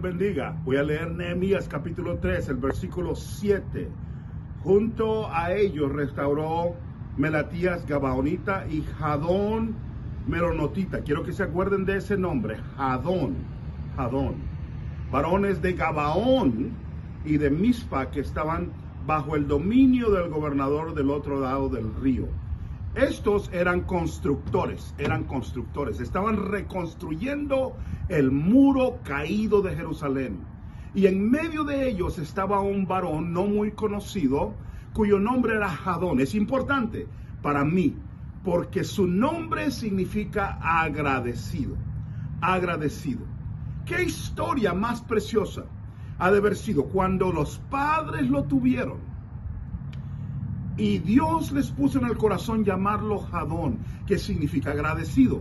bendiga. Voy a leer Nehemías capítulo 3, el versículo 7. Junto a ellos restauró Melatías Gabaonita y Jadón Meronotita. Quiero que se acuerden de ese nombre, Jadón, Jadón. Varones de Gabaón y de Mispa que estaban bajo el dominio del gobernador del otro lado del río. Estos eran constructores, eran constructores, estaban reconstruyendo el muro caído de Jerusalén. Y en medio de ellos estaba un varón no muy conocido, cuyo nombre era Jadón. Es importante para mí, porque su nombre significa agradecido, agradecido. ¿Qué historia más preciosa ha de haber sido cuando los padres lo tuvieron? Y Dios les puso en el corazón llamarlo Jadón, que significa agradecido.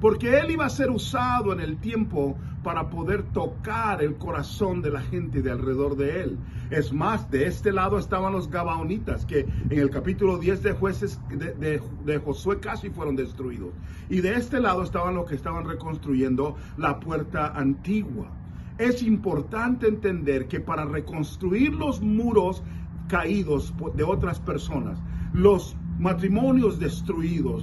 Porque él iba a ser usado en el tiempo para poder tocar el corazón de la gente de alrededor de él. Es más, de este lado estaban los Gabaonitas, que en el capítulo 10 de jueces de, de, Josué casi fueron destruidos. Y de este lado estaban los que estaban reconstruyendo la puerta antigua. Es importante entender que para reconstruir los muros caídos de otras personas, los matrimonios destruidos,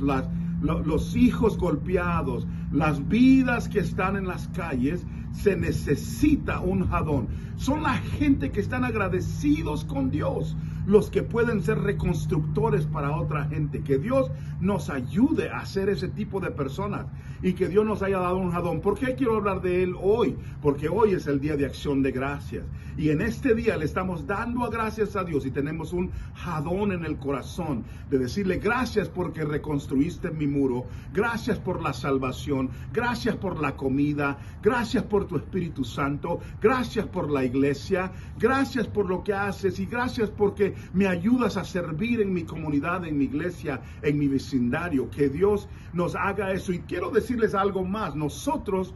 los hijos golpeados, las vidas que están en las calles, se necesita un jadón. Son la gente que están agradecidos con Dios, los que pueden ser reconstructores para otra gente. Que Dios nos ayude a ser ese tipo de personas y que Dios nos haya dado un jadón. ¿Por qué quiero hablar de él hoy? Porque hoy es el día de acción de gracias. Y en este día le estamos dando a gracias a Dios y tenemos un jadón en el corazón de decirle gracias porque reconstruiste mi muro, gracias por la salvación, gracias por la comida, gracias por tu Espíritu Santo, gracias por la iglesia, gracias por lo que haces y gracias porque me ayudas a servir en mi comunidad, en mi iglesia, en mi vecindario. Que Dios nos haga eso. Y quiero decirles algo más. Nosotros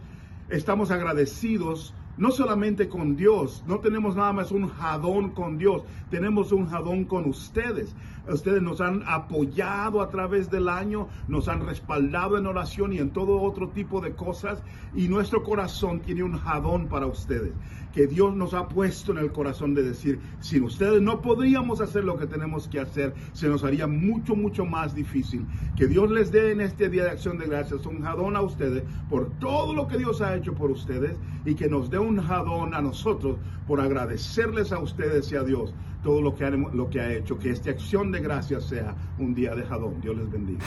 estamos agradecidos no solamente con Dios, no tenemos nada más un jadón con Dios, tenemos un jadón con ustedes. Ustedes nos han apoyado a través del año, nos han respaldado en oración y en todo otro tipo de cosas. Y nuestro corazón tiene un jadón para ustedes, que Dios nos ha puesto en el corazón de decir, sin ustedes no podríamos hacer lo que tenemos que hacer, se nos haría mucho, mucho más difícil. Que Dios les dé en este día de acción de gracias un jadón a ustedes por todo lo que Dios ha hecho por ustedes y que nos dé un jadón a nosotros por agradecerles a ustedes y a Dios todo lo que, ha, hecho. Que esta acción de gracias sea un día de jadón. Dios les bendiga.